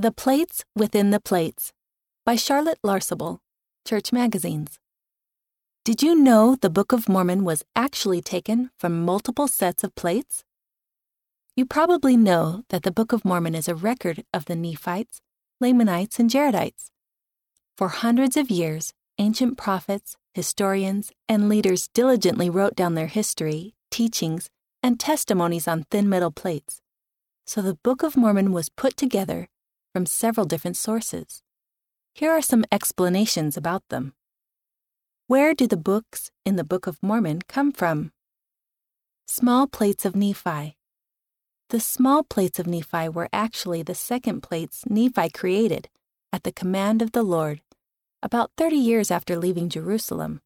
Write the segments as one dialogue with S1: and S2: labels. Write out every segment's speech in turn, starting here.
S1: The Plates Within the Plates by Charlotte Larcabal, Church Magazines. Did you know the Book of Mormon was actually taken from multiple sets of plates? You probably know that the Book of Mormon is a record of the Nephites, Lamanites, and Jaredites. For hundreds of years, ancient prophets, historians, and leaders diligently wrote down their history, teachings, and testimonies on thin metal plates. So the Book of Mormon was put together from several different sources. Here are some explanations about them. Where do the books in the Book of Mormon come from? Small plates of Nephi. The small plates of Nephi were actually the second plates Nephi created at the command of the Lord about 30 years after leaving Jerusalem.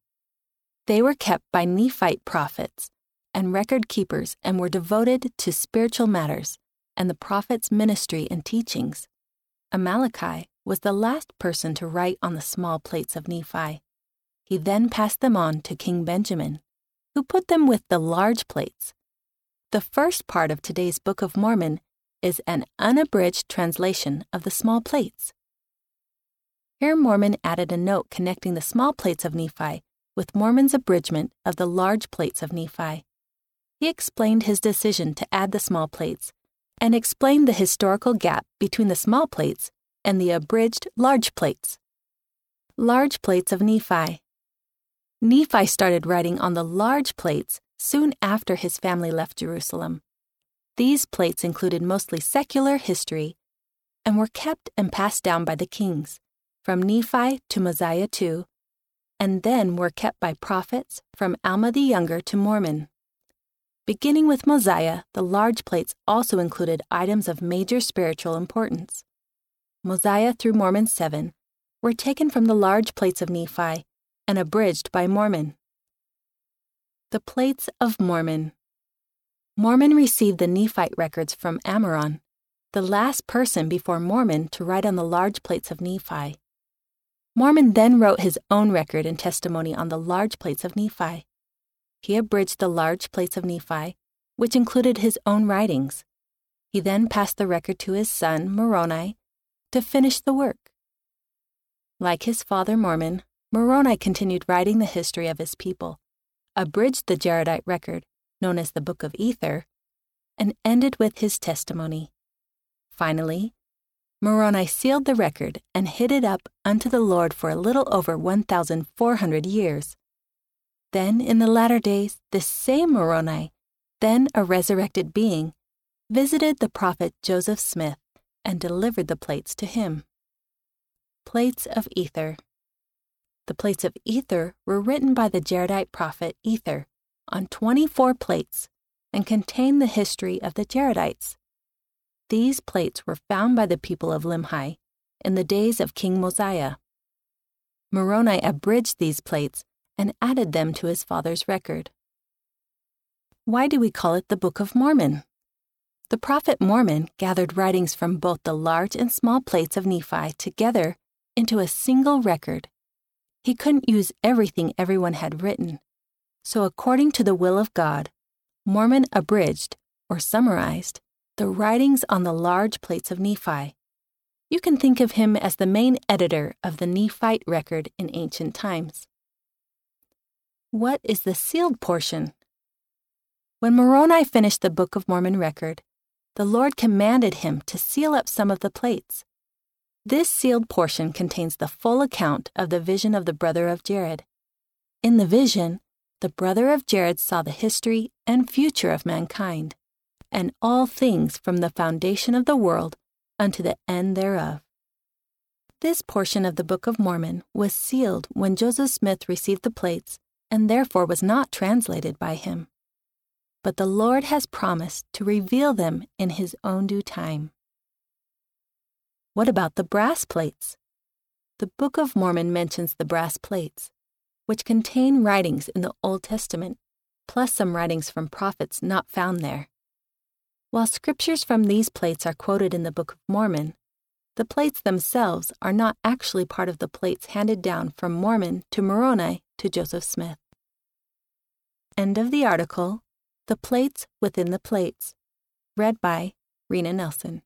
S1: They were kept by Nephite prophets and record keepers and were devoted to spiritual matters and the prophet's ministry and teachings. Amaleki was the last person to write on the small plates of Nephi. He then passed them on to King Benjamin, who put them with the large plates. The first part of today's Book of Mormon is an unabridged translation of the small plates. Here, Mormon added a note connecting the small plates of Nephi with Mormon's abridgment of the large plates of Nephi. He explained his decision to add the small plates and explained the historical gap between the small plates and the abridged large plates. Large plates of Nephi. Nephi started writing on the large plates soon after his family left Jerusalem. These plates included mostly secular history and were kept and passed down by the kings, from Nephi to Mosiah II, and then were kept by prophets from Alma the Younger to Mormon. Beginning with Mosiah, the large plates also included items of major spiritual importance. Mosiah through Mormon 7 were taken from the large plates of Nephi and abridged by Mormon. The Plates of Mormon Mormon received the Nephite records from Ammaron, the last person before Mormon to write on the large plates of Nephi. Mormon then wrote his own record and testimony on the large plates of Nephi he abridged the large plates of Nephi, which included his own writings. He then passed the record to his son, Moroni, to finish the work. Like his father Mormon, Moroni continued writing the history of his people, abridged the Jaredite record, known as the Book of Ether, and ended with his testimony. Finally, Moroni sealed the record and hid it up unto the Lord for a little over 1,400 years. Then, in the latter days, the same Moroni, then a resurrected being, visited the prophet Joseph Smith and delivered the plates to him. Plates of Ether The plates of Ether were written by the Jaredite prophet Ether on 24 plates and contain the history of the Jaredites. These plates were found by the people of Limhi in the days of King Mosiah. Moroni abridged these plates and added them to his father's record. Why do we call it the Book of Mormon? The prophet Mormon gathered writings from both the large and small plates of Nephi together into a single record. He couldn't use everything everyone had written, so according to the will of God, Mormon abridged, or summarized, the writings on the large plates of Nephi. You can think of him as the main editor of the Nephite record in ancient times. What is the sealed portion? When Moroni finished the Book of Mormon record, the Lord commanded him to seal up some of the plates. This sealed portion contains the full account of the vision of the brother of Jared. In the vision, the brother of Jared saw the history and future of mankind, and all things from the foundation of the world unto the end thereof. This portion of the Book of Mormon was sealed when Joseph Smith received the plates and therefore was not translated by him. But the Lord has promised to reveal them in his own due time. What about the brass plates? The Book of Mormon mentions the brass plates, which contain writings in the Old Testament, plus some writings from prophets not found there. While scriptures from these plates are quoted in the Book of Mormon, the plates themselves are not actually part of the plates handed down from Mormon to Moroni to Joseph Smith. End of the article The Plates Within the Plates. Read by Rena Nelson.